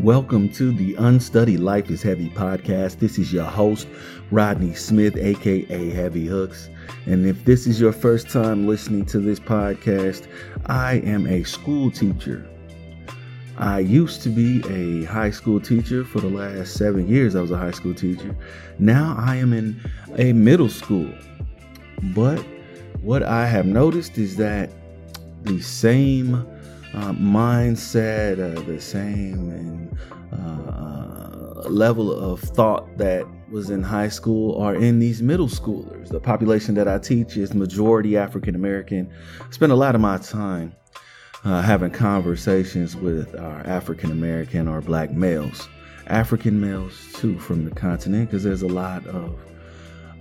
Welcome to the Unstudied Life is Heavy podcast. This is your host, Rodney Smith, aka Heavy Hooks. And if this is your first time listening to this podcast, I am a school teacher. I used to be a high school teacher for the last seven years. I was a high school teacher. Now I am in a middle school. But what I have noticed is that the same uh, mindset, uh, the same and uh, level of thought that was in high school are in these middle schoolers. The population that I teach is majority African American. Spend a lot of my time uh, having conversations with our African American or black males, African males too from the continent, because there's a lot of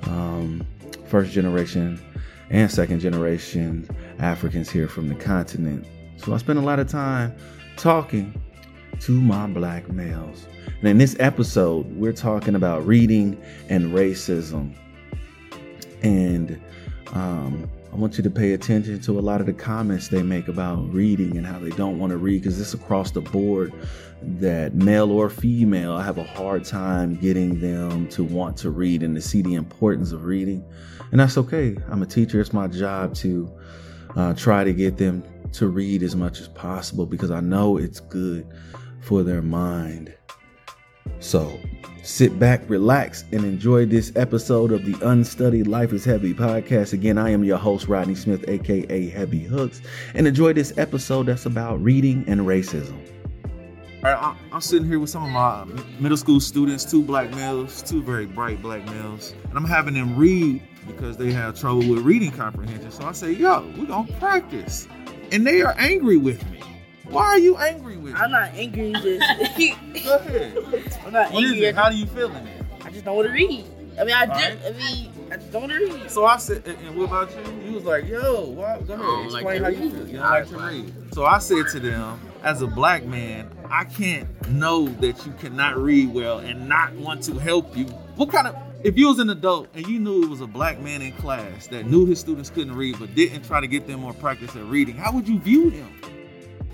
um, first generation and second generation Africans here from the continent. So I spend a lot of time talking to my black males. And in this episode, we're talking about reading and racism. And um, I want you to pay attention to a lot of the comments they make about reading and how they don't want to read because it's across the board that male or female, I have a hard time getting them to want to read and to see the importance of reading. And that's okay. I'm a teacher. It's my job to uh, try to get them to read as much as possible because I know it's good for their mind. So sit back, relax, and enjoy this episode of the Unstudied Life is Heavy podcast. Again, I am your host, Rodney Smith, aka Heavy Hooks, and enjoy this episode that's about reading and racism. All right, I'm sitting here with some of my middle school students, two black males, two very bright black males, and I'm having them read because they have trouble with reading comprehension. So I say, yo, we're gonna practice. And they are angry with me. Why are you angry with me? I'm not angry. Just Go ahead. I'm not What is angry. it? How do you feel in it? I just don't want to read. I mean, I All did. I mean, I just don't want to read. So I said, and and what about you? You was like, yo, why, go ahead, don't like explain how you read. feel. You don't like to read. So I said to them, as a black man, I can't know that you cannot read well and not want to help you. What kind of if you was an adult and you knew it was a black man in class that knew his students couldn't read but didn't try to get them more practice at reading, how would you view him?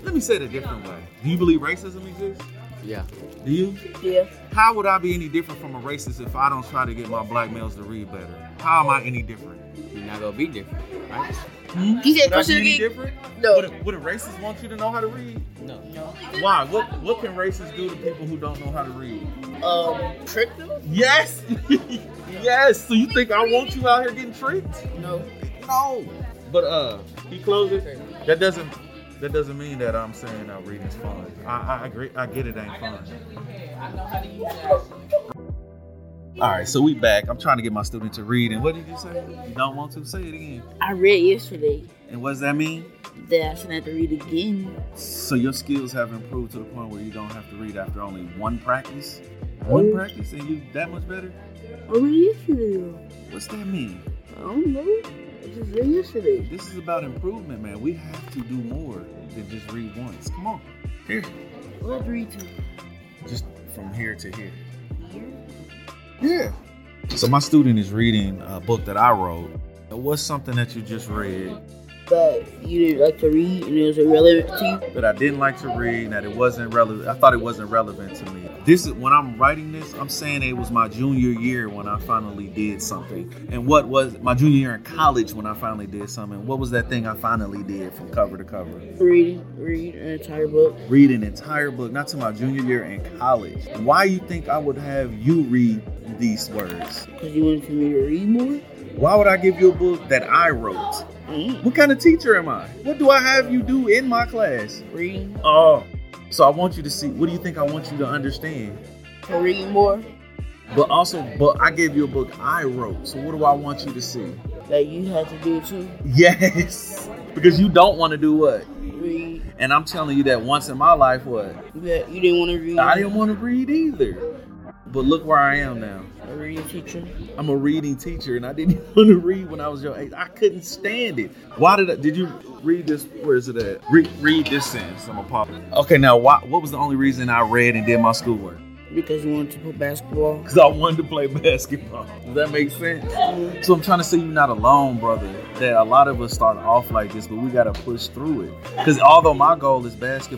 Let me say it a different way. Do you believe racism exists? Yeah. Do you? Yeah. How would I be any different from a racist if I don't try to get my black males to read better? How am I any different? You're not gonna be different, right? He said, Would I be any again. different? No. Would a, would a racist want you to know how to read? No. Why? What What can racists do to people who don't know how to read? Um, trick them? Yes, yes. So you think I want you out here getting tricked? No. No. But uh, he closes. That doesn't. That doesn't mean that I'm saying that reading's fun. I, I agree. I get it ain't fun. All right, so we back. I'm trying to get my student to read, and what did you say? You don't want to say it again. I read yesterday And what does that mean? that I shouldn't have to read again. So your skills have improved to the point where you don't have to read after only one practice. One Oh. practice, and you that much better. I read yesterday. What's that mean? I don't know. Just read yesterday. This is about improvement, man. We have to do more than just read once. Come on, here, What read to? just from here to here. Yeah. So my student is reading a book that I wrote. What's something that you just read That you didn't like to read and it was irrelevant to you. that I didn't like to read, that it wasn't relevant. I thought it wasn't relevant to me. This is when I'm writing this, I'm saying it was my junior year when I finally did something. And what was my junior year in college when I finally did something? What was that thing I finally did from cover to cover? Reading, read an entire book. Read an entire book, not to my junior year in college. Why you think I would have you read these words? Because you wanted me to read more. Why would I give you a book that I wrote? Mm. What kind of teacher am I? What do I have you do in my class? Reading, Oh, so I want you to see. What do you think I want you to understand? to read more. But also, but I gave you a book I wrote. So what do I want you to see? That you had to do too. Yes, because you don't want to do what? Read. And I'm telling you that once in my life, what? Had, you didn't want to read. I didn't want to read either. But look where I am now. Reading teacher. I'm a reading teacher, and I didn't even want to read when I was your age. I couldn't stand it. Why did I? Did you read this? Where is it at? Read, read this sentence. I'm a pop. Okay, now why, what was the only reason I read and did my schoolwork? Because you wanted to play basketball. Because I wanted to play basketball. Does that make sense? So I'm trying to say you're not alone, brother. That a lot of us start off like this, but we got to push through it. Because although my goal is basketball.